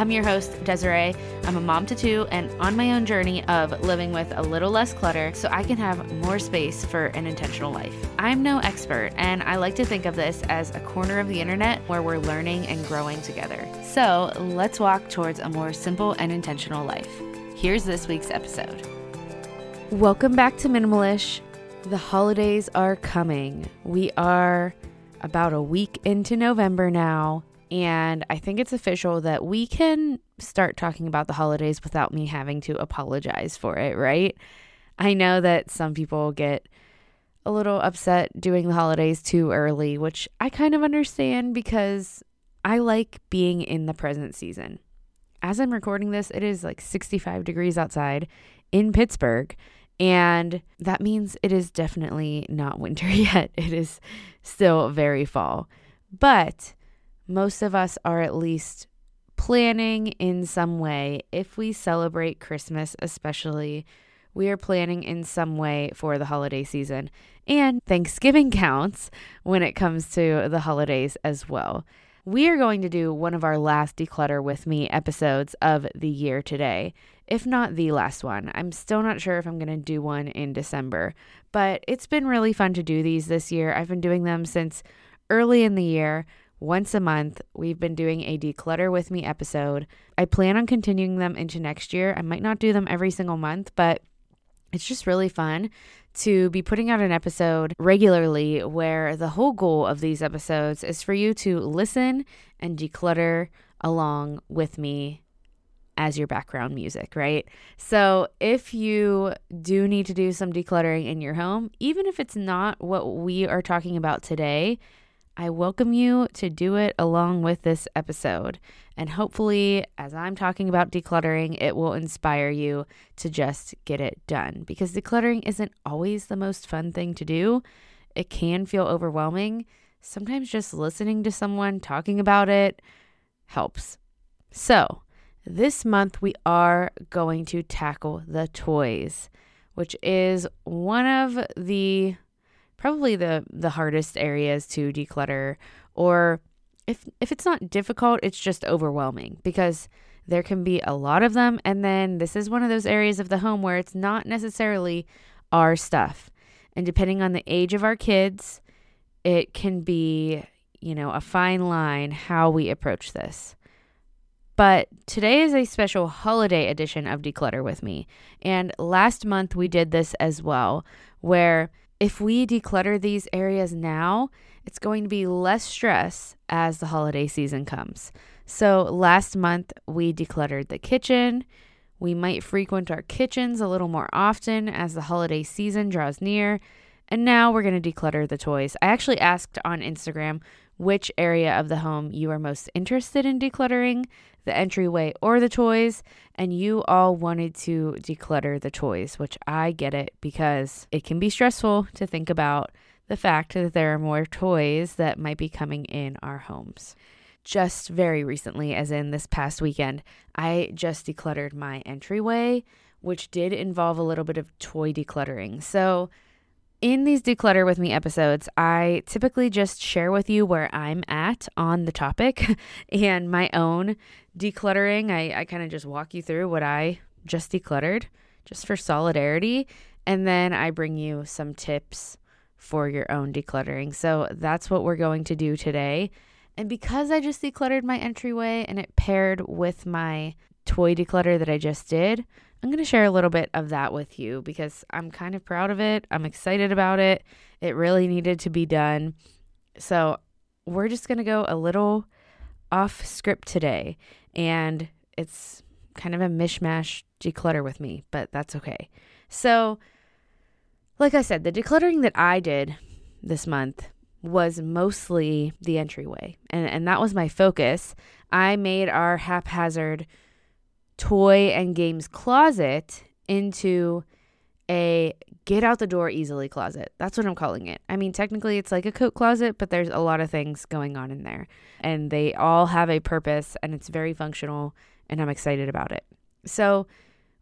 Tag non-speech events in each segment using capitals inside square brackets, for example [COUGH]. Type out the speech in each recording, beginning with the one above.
I'm your host, Desirae. I'm a mom to two and on my own journey of living with a little less clutter so I can have more space for an intentional life. I'm no expert, and I like to think of this as a corner of the internet where we're learning and growing together. So let's walk towards a more simple and intentional life. Here's this week's episode. Welcome back to Minimalish. The holidays are coming. We are about a week into November now. And I think it's official that we can start talking about the holidays without me having to apologize for it, right? I know that some people get a little upset doing the holidays too early, which I kind of understand because I like being in the present season. As I'm recording this, it is like 65 degrees outside in Pittsburgh. And that means it is definitely not winter [LAUGHS] yet. It is still very fall. But most of us are at least planning in some way. If we celebrate Christmas, especially, we are planning in some way for the holiday season. And Thanksgiving [LAUGHS] counts when it comes to the holidays as well. We are going to do one of our last Declutter with Me episodes of the year today, if not the last one. I'm still not sure if I'm going to do one in December, but it's been really fun to do these this year. I've been doing them since early in the year once a month. We've been doing a declutter with me episode. I plan on continuing them into next year. I might not do them every single month, but it's just really fun to be putting out an episode regularly where the whole goal of these episodes is for you to listen and declutter along with me as your background music, right? So, if you do need to do some decluttering in your home, even if it's not what we are talking about today, I welcome you to do it along with this episode. And hopefully, as I'm talking about decluttering, it will inspire you to just get it done because decluttering isn't always the most fun thing to do. It can feel overwhelming. Sometimes just listening to someone talking about it helps. So, this month we are going to tackle the toys, which is one of the probably the the hardest areas to declutter or if if it's not difficult it's just overwhelming because there can be a lot of them. And then this is one of those areas of the home where it's not necessarily our stuff. And depending on the age of our kids it can be you know a fine line how we approach this. But today is a special holiday edition of Declutter with Me. And last month we did this as well, where if we declutter these areas now, it's going to be less stress as the holiday season comes. So, last month we decluttered the kitchen. We might frequent our kitchens a little more often as the holiday season draws near. And now we're going to declutter the toys. I actually asked on Instagram which area of the home you are most interested in decluttering the entryway, or the toys, and you all wanted to declutter the toys, which I get it because it can be stressful to think about the fact that there are more toys that might be coming in our homes. Just very recently, as in this past weekend, I just decluttered my entryway, which did involve a little bit of toy decluttering. So, in these Declutter with Me episodes, I typically just share with you where I'm at on the topic [LAUGHS] and my own decluttering. I, I kind of just walk you through what I just decluttered just for solidarity. And then I bring you some tips for your own decluttering. So that's what we're going to do today. And because I just decluttered my entryway and it paired with my toy declutter that I just did, I'm going to share a little bit of that with you because I'm kind of proud of it. I'm excited about it. It really needed to be done. So, we're just going to go a little off script today. And it's kind of a mishmash declutter with me, but that's okay. So, like I said, the decluttering that I did this month was mostly the entryway, and, and that was my focus. I made our haphazard toy and games closet into a get out the door easily closet. That's what I'm calling it. I mean, technically it's like a coat closet, but there's a lot of things going on in there. And they all have a purpose and it's very functional and I'm excited about it. So,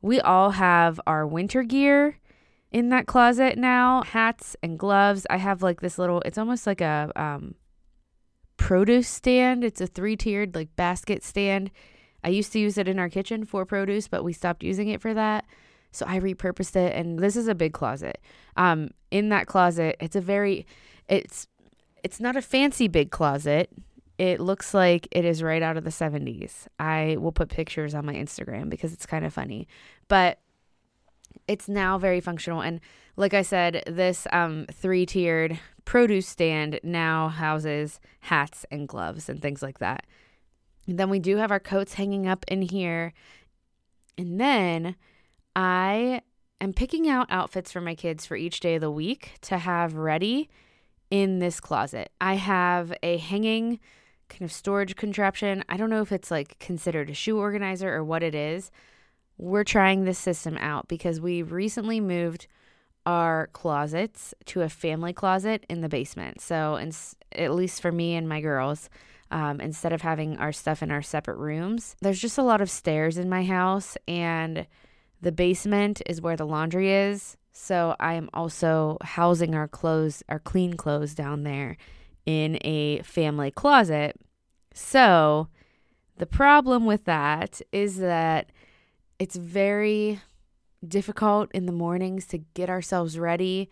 we all have our winter gear in that closet now, hats and gloves. I have like this little it's almost like a um produce stand. It's a three-tiered like basket stand. I used to use it in our kitchen for produce, but we stopped using it for that. So I repurposed it and this is a big closet. Um in that closet, it's a very it's it's not a fancy big closet. It looks like it is right out of the 70s. I will put pictures on my Instagram because it's kind of funny. But it's now very functional and like I said, this um, three-tiered produce stand now houses hats and gloves and things like that. Then we do have our coats hanging up in here. And then I am picking out outfits for my kids for each day of the week to have ready in this closet. I have a hanging kind of storage contraption. I don't know if it's like considered a shoe organizer or what it is. We're trying this system out because we recently moved our closets to a family closet in the basement. So, in, at least for me and my girls, um, instead of having our stuff in our separate rooms, there's just a lot of stairs in my house and the basement is where the laundry is. So I am also housing our clothes, our clean clothes down there in a family closet. So the problem with that is that it's very difficult in the mornings to get ourselves ready.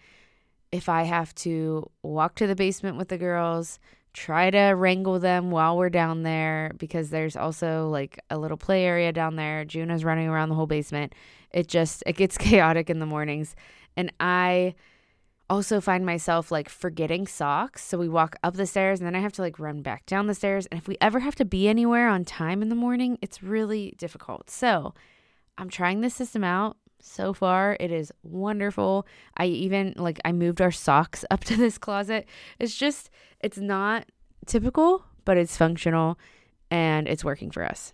If I have to walk to the basement with the girls, try to wrangle them while we're down there because there's also like a little play area down there. Juno's running around the whole basement. It just it gets [LAUGHS] chaotic in the mornings. And I also find myself like forgetting socks. So we walk up the stairs and then I have to like run back down the stairs. And if we ever have to be anywhere on time in the morning, it's really difficult. So I'm trying this system out. So far, it is wonderful. I even like I moved our socks [LAUGHS] up to this closet. It's just it's not typical, but it's functional and it's working for us.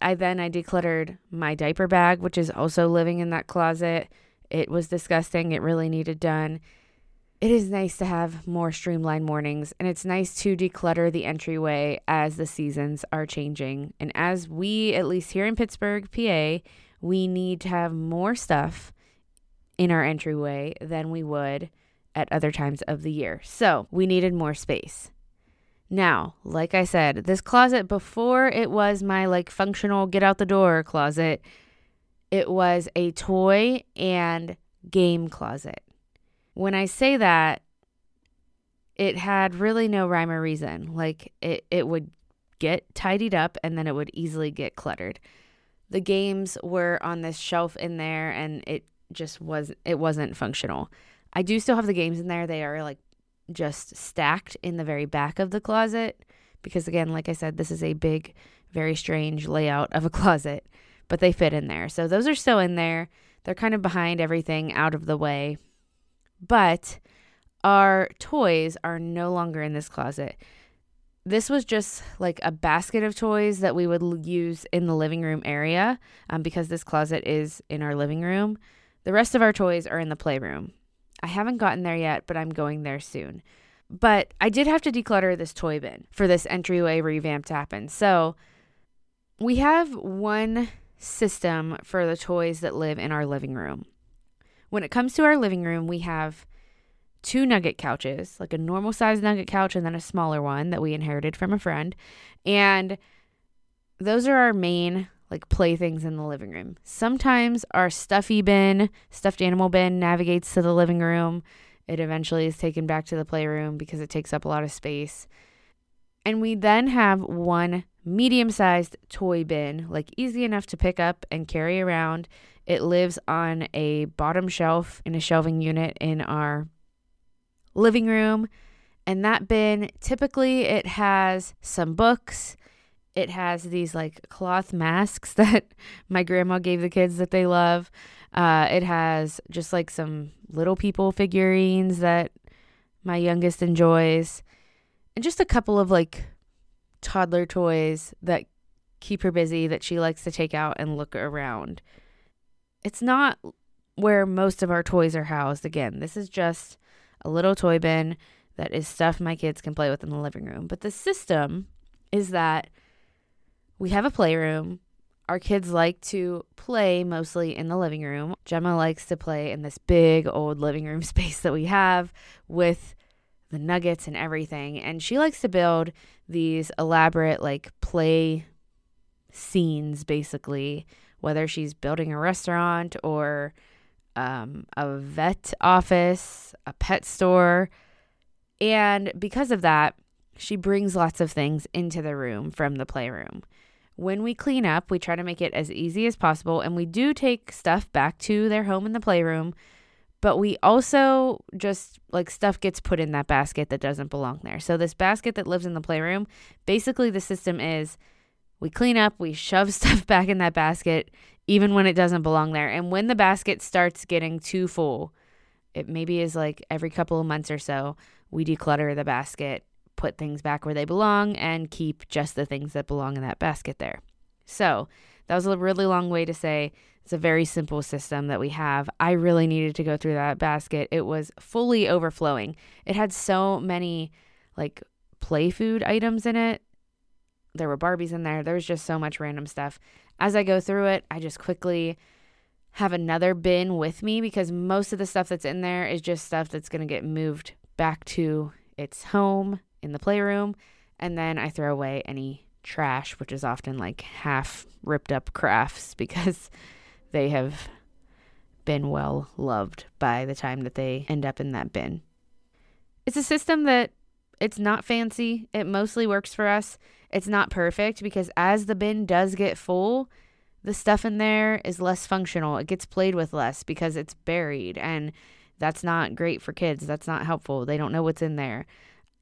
I then I decluttered my diaper bag, which is also living in that closet. It was disgusting. It really needed done. It is nice to have more streamlined mornings, and it's nice to declutter the entryway as the seasons are changing. And as we, at least here in Pittsburgh, PA, we need to have more stuff in our entryway than we would at other times of the year. So we needed more space. Now, like I said, this closet before it was my like functional get out the door closet, it was a toy and game closet. When I say that, it had really no rhyme or reason. Like it, it would get tidied up and then it would easily get cluttered. The games were on this shelf in there and it just was it wasn't functional. I do still have the games in there. They are like just stacked in the very back of the closet because again, like I said, this is a big very strange layout of a [LAUGHS] closet, but they fit in there. So those are still in there. They're kind of behind everything out of the way. But our toys are no longer in this closet this was just like a basket of toys that we would use in the living room area um, because this closet is in our living room. The rest of our toys are in the playroom. I haven't gotten there yet, but I'm going there soon. But I did have to declutter this toy bin for this entryway revamp to happen. So we have one system for the toys that live in our living room. When it comes to our living room, we have two nugget couches, like a normal size nugget couch and then a smaller one that we inherited from a friend. And those are our main like playthings in the living room. Sometimes our stuffy bin, stuffed animal bin navigates to the living room. It eventually is taken back to the playroom because it takes up a lot of space. And we then have one medium sized toy bin, like easy enough to pick up and carry around. It lives on a bottom shelf in a shelving unit in our living room. And that bin, typically, it has some books. It has these like cloth masks [LAUGHS] that my grandma gave the kids that they love. Uh, it has just like some little people figurines that my youngest enjoys, and just a couple of like toddler toys that keep her busy that she likes to take out and look around it's not where most of our toys are housed. Again, this is just a little toy bin that is stuff my kids can play with in the living room. But the system is that we have a playroom. Our kids like to play mostly in the living room. Gemma likes to play in this big old living room [LAUGHS] space that we have with the nuggets and everything. And she likes to build these elaborate, like, play scenes, basically, whether she's building a restaurant or um, a vet office, a pet store. And because of that, she brings lots of things into the room from the playroom. When we clean up, we try to make it as easy as possible, and we do take stuff back to their home in the playroom, but we also just like stuff gets put in that basket that doesn't belong there. So, this basket that lives in the playroom, basically, the system is we clean up, we shove [LAUGHS] stuff back in that basket, even when it doesn't belong there. And when the basket starts getting too full, it maybe is like every couple of months or so, we declutter the basket, put things back where they belong, and keep just the things that belong in that basket there. So that was a really long way to say it's a very simple system that we have. I really needed to go through that basket. It was fully overflowing. It had so many like play food items in it. There were Barbies in there. There was just so much random stuff. As I go through it, I just quickly have another bin with me because most of the stuff that's in there is just stuff that's going to get moved back to its home in the playroom. And then I throw away any trash, which is often like half ripped up crafts [LAUGHS] because they have been well loved by the time that they end up in that bin. It's a system that it's not fancy. It mostly works for us. It's not perfect because as the bin does get full, the stuff in there is less functional. It gets played with less because it's buried and that's not great for kids. That's not helpful. They don't know what's in there.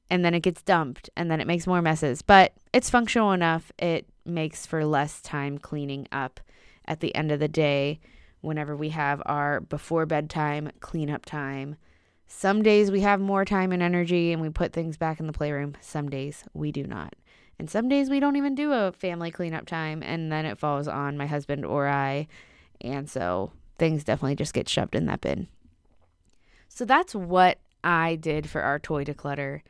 And then it gets dumped and then it makes more messes. But it's functional enough. It makes for less time cleaning up at the end of the day whenever we have our before bedtime cleanup time. Some days we have more time and energy and we put things back in the playroom. Some days we do not. And some days we don't even do a family cleanup time and then it falls on my husband or I. And so things definitely just get shoved in that bin. So that's what I did for our toy declutter.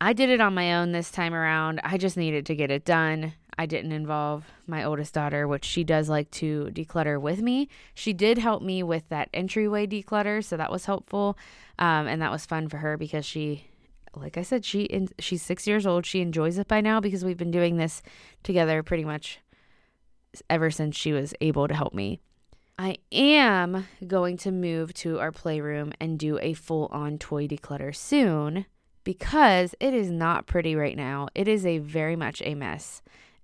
I did it on my own this time around. I just needed to get it done. I didn't involve my oldest daughter, which she does like to declutter with me. She did help me with that entryway declutter, so that was helpful, um, and that was fun for her because she like I said, she in, she's six years old. She enjoys it by now because we've been doing this together pretty much ever since she was able to help me. I am going to move to our playroom and do a full on toy declutter soon because it is not pretty right now. It is a very much a mess.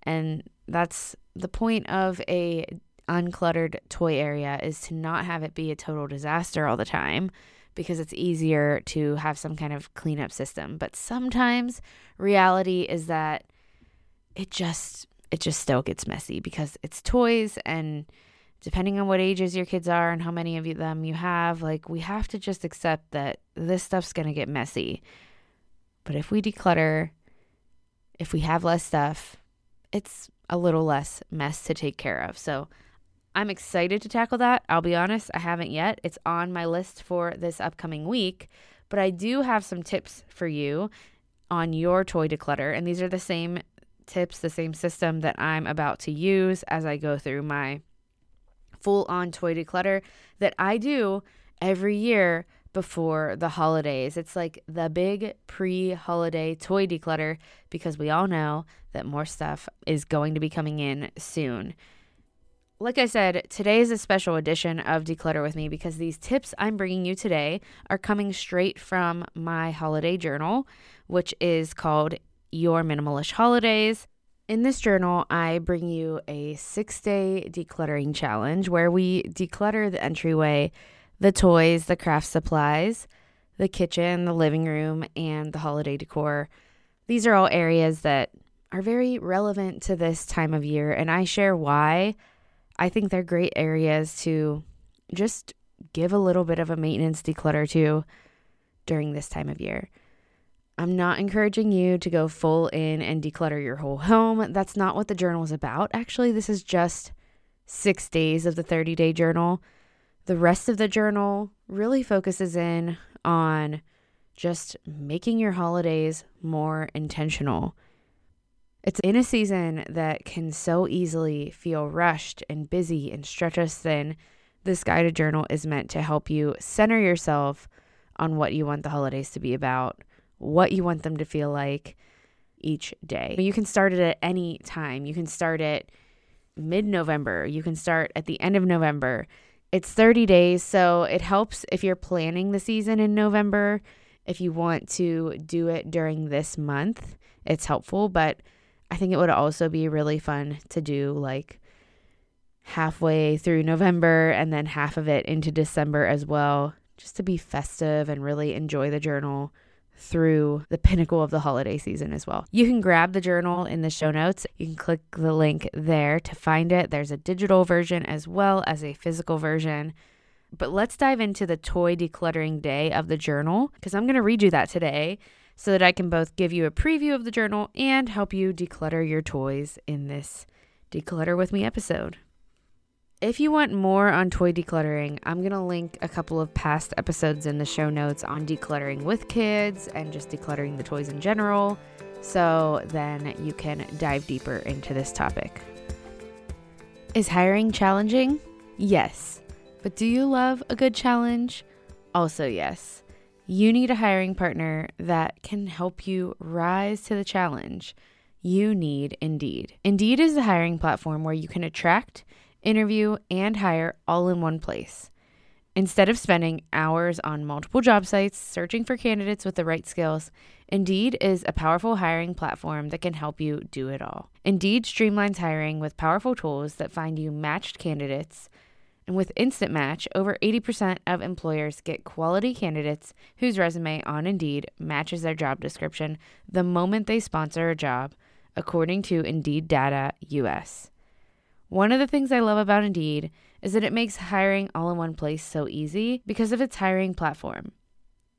And that's the point of a uncluttered toy area is to not have it be a total disaster all the time because it's easier to have some kind of cleanup system. But sometimes reality is that it just it just still gets messy because it's toys and depending on what ages your kids are and how many of them you have, like we have to just accept that this stuff's going to get messy. But if we declutter, if we have less stuff, it's a little less mess to take care of. So I'm excited to tackle that. I'll be honest, I haven't yet. It's on my list for this upcoming week, but I do have some tips for you on your toy declutter. And these are the same tips, the same system that I'm about to use as I go through my full on toy declutter that I do every year before the holidays. It's like the big pre holiday toy declutter because we all know that more stuff is going to be coming in soon like I said, today is a special edition of Declutter with Me because these tips I'm bringing you today are coming straight from my holiday journal, which is called Your Minimalish Holidays. In this journal, I bring you a six day decluttering challenge where we declutter the entryway, the toys, the craft supplies, the kitchen, the living room, and the holiday decor. These are all areas that are very relevant to this time of year, and I share why I think they're great areas to just give a little bit of a maintenance declutter to during this time of year. I'm not encouraging you to go full in and declutter your whole home. That's not what the journal is about. Actually, this is just six days of the 30 day journal. The rest of the journal really focuses in on just making your holidays more intentional. It's in a season that can so easily feel rushed and busy and stretch us thin. This guided journal is meant to help you center yourself on what you want the holidays to be about, what you want them to feel like each day. You can start it at any time. You can start it mid November, you can start at the end of November. It's 30 days, so it helps if you're planning the season in November. If you want to do it during this month, it's helpful, but I think it would also be really fun to do like halfway through November and then half of it into December as well, just to be festive and really enjoy the journal through the pinnacle of the holiday season as well. You can grab the journal in the show notes. You can click the link there to find it. There's a digital version as well as a physical version. But let's dive into the toy decluttering day of the journal because I'm going to read you that today so that I can both give you a preview of the journal and help you declutter your toys in this Declutter with Me episode. If you want more on toy decluttering, I'm going to link a couple of past episodes in the show notes on decluttering with kids and just decluttering the toys in general. So then you can dive deeper into this topic. Is hiring challenging? Yes. But do you love a good challenge? Also, yes. You need a hiring partner that can help you rise to the challenge. You need Indeed. Indeed is the hiring platform where you can attract interview, and hire all in one place. Instead of spending hours on multiple job sites searching for candidates with the right skills, Indeed is a powerful hiring platform that can help you do it all. Indeed streamlines hiring with powerful tools that find you matched candidates. And with Instant Match, over 80% of employers get quality candidates whose resume on Indeed matches their job description the moment they sponsor a job, according to Indeed Data US. One of the things I love about Indeed is that it makes hiring all in one place so easy because of its hiring platform.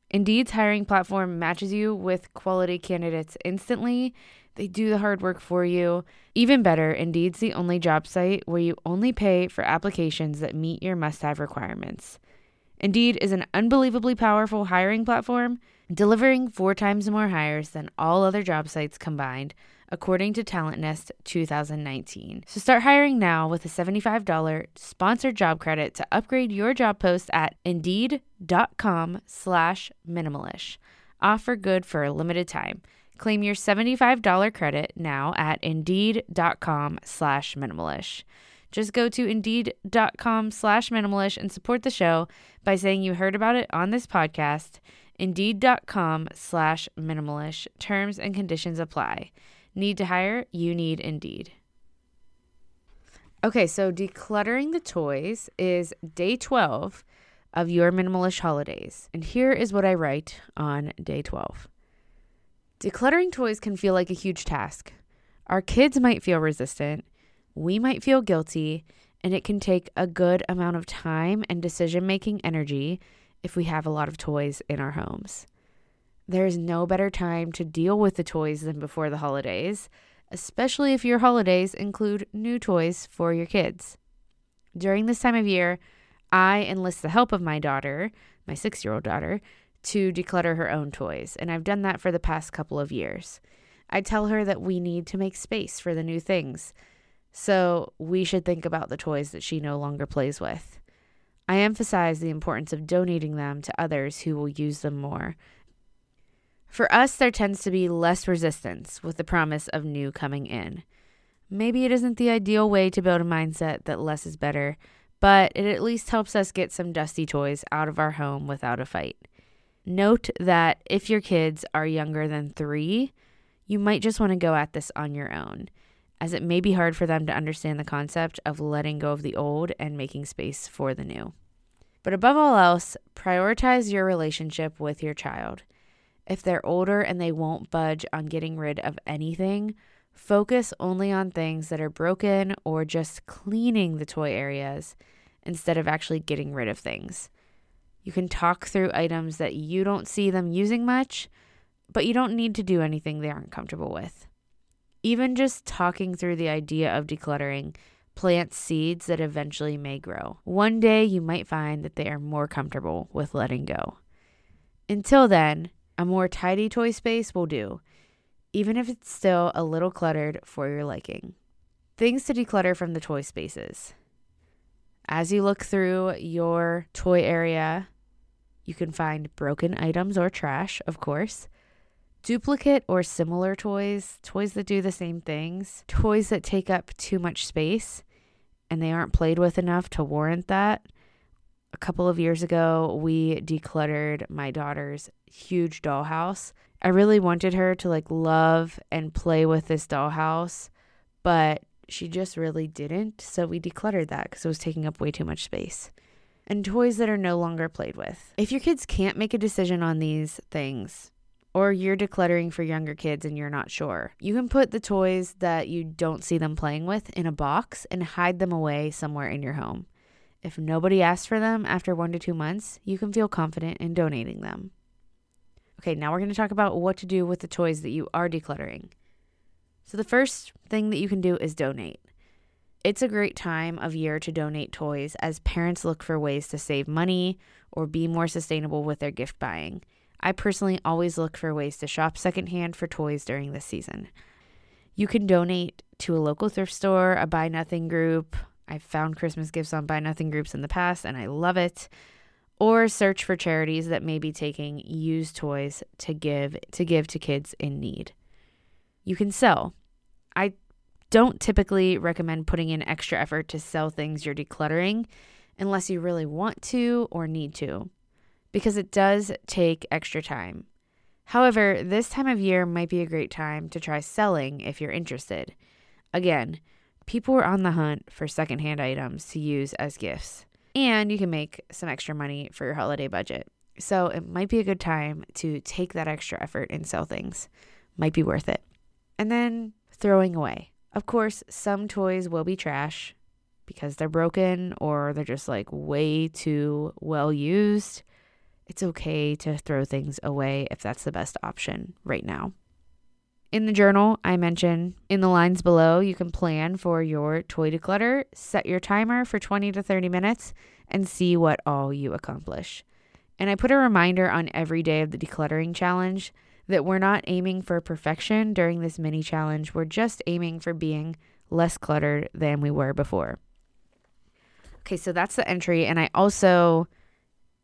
Indeed's hiring platform matches you with quality candidates instantly. They do the hard work for you. Even better, Indeed's the only job site where you only pay for applications that meet your must have requirements. Indeed is an unbelievably powerful hiring platform, delivering four times more hires than all other job sites combined according to TalentNest 2019. So start hiring now with a $75 sponsored job credit to upgrade your job post at indeed.com slash minimalish. Offer good for a limited time. Claim your $75 credit now at indeed.com slash minimalish. Just go to indeed.com slash minimalish and support the show by saying you heard about it on this podcast. Indeed.com slash minimalish. Terms and conditions apply. Need to hire? You need Indeed. Okay, so decluttering the toys is day 12 of your minimalish holidays. And here is what I write on day 12. Decluttering toys can feel like a huge task. Our kids might feel resistant, we might feel guilty, and it can take a good amount of time and decision making energy if we have a lot of toys in our homes. There is no better time to deal with the toys than before the holidays, especially if your holidays include new toys for your kids. During this time of year, I enlist the help of my daughter, my six year old daughter, to declutter her own toys, and I've done that for the past couple of years. I tell her that we need to make space for the new things, so we should think about the toys that she no longer plays with. I emphasize the importance of donating them to others who will use them more for us, there tends to be less resistance with the promise of new coming in. Maybe it isn't the ideal way to build a mindset that less is better, but it at least helps us get some dusty toys out of our home without a fight. Note that if your kids are younger than three, you might just want to go at this on your own, as it may be hard for them to understand the concept of letting go of the old and making space for the new. But above all else, prioritize your relationship with your child. If they're older and they won't budge on getting rid of anything, focus only on things that are broken or just cleaning the toy areas instead of actually getting rid of things. You can talk through items that you don't see them using much, but you don't need to do anything they aren't comfortable with. Even just talking through the idea of decluttering plant seeds that eventually may grow. One day you might find that they are more comfortable with letting go. Until then, a more tidy toy space will do, even if it's still a little cluttered for your liking. Things to declutter from the toy spaces. As you look through your toy area, you can find broken items or trash, of course, duplicate or similar toys, toys that do the same things, toys that take up too much space and they aren't played with enough to warrant that. A couple of years ago, we decluttered my daughter's huge dollhouse. I really wanted her to like love and play with this dollhouse, but she just really didn't. So we decluttered that because it was taking up way too much space. And toys that are no longer played with. If your kids can't make a decision on these things, or you're decluttering for younger kids and you're not sure. You can put the toys that you don't see them playing with in a box and hide them away somewhere in your home. If nobody asks for them after one to two months, you can feel confident in donating them. Okay, now we're going to talk about what to do with the toys that you are decluttering. So, the first thing that you can do is donate. It's a great time of year to donate toys as parents look for ways to save money or be more sustainable with their gift buying. I personally always look for ways to shop secondhand for toys during this season. You can donate to a local thrift store, a buy nothing group. I've found Christmas gifts on buy nothing groups in the past and I love it. Or search for charities that may be taking used toys to give to give to kids in need. You can sell. I don't typically recommend putting in extra effort to sell things you're decluttering unless you really want to or need to because it does take extra time. However, this time of year might be a great time to try selling if you're interested. Again, people are on the hunt for secondhand items to use as gifts, and you can make some extra money for your holiday budget. So it might be a good time to take that extra effort and sell things. Might be worth it. And then throwing away. Of course, some toys will be trash because they're broken or they're just like way too well used it's okay to throw things away if that's the best option right now. In the journal, I mention in the lines below, you can plan for your toy declutter, set your timer for 20 to 30 minutes, and see what all you accomplish. And I put a reminder on every day of the decluttering challenge that we're not aiming for perfection during this mini challenge. We're just aiming for being less cluttered than we were before. Okay, so that's the entry. And I also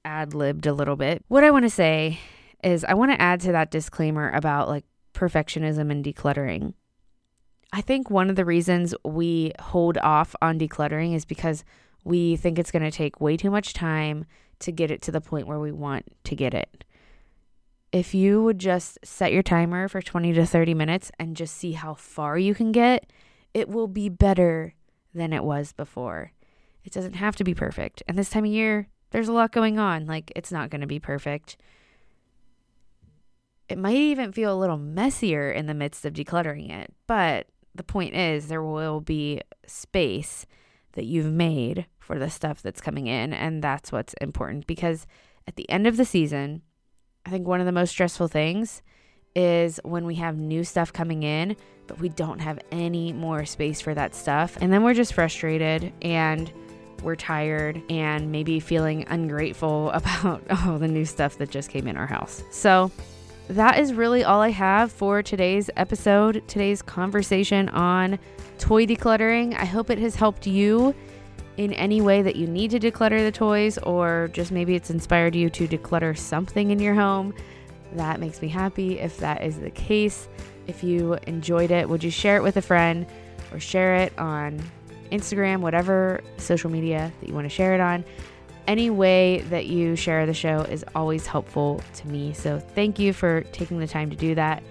ad libbed a little bit. What I want to say is, I want to add to that disclaimer about like perfectionism and decluttering. I think one of the reasons we hold off on decluttering is because we think it's going to take way too much time to get it to the point where we want to get it. If you would just set your timer for 20 to 30 minutes and just see how far you can get, it will be better than it was before. It doesn't have to be perfect. And this time of year, there's a lot going on. Like, it's not going to be perfect. It might even feel a little messier in the midst of decluttering it. But the point is, there will be space that you've made for the stuff that's coming in. And that's what's important because at the end of the season, I think one of the most stressful things is when we have new stuff coming in, but we don't have any more space for that stuff. And then we're just frustrated and we're tired and maybe feeling ungrateful [LAUGHS] about all the new stuff that just came in our house. So, that is really all I have for today's episode, today's conversation on toy decluttering. I hope it has helped you in any way that you need to declutter the toys, or just maybe it's inspired you to declutter something in your home. That makes me happy if that is the case. If you enjoyed it, would you share it with a friend or share it on Instagram, whatever social media that you want to share it on. Any way that you share the show is always helpful to me. So thank you for taking the time to do that.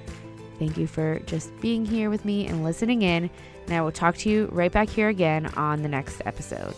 Thank you for just being here with me and listening in. And I will talk to you right back here again on the next episode.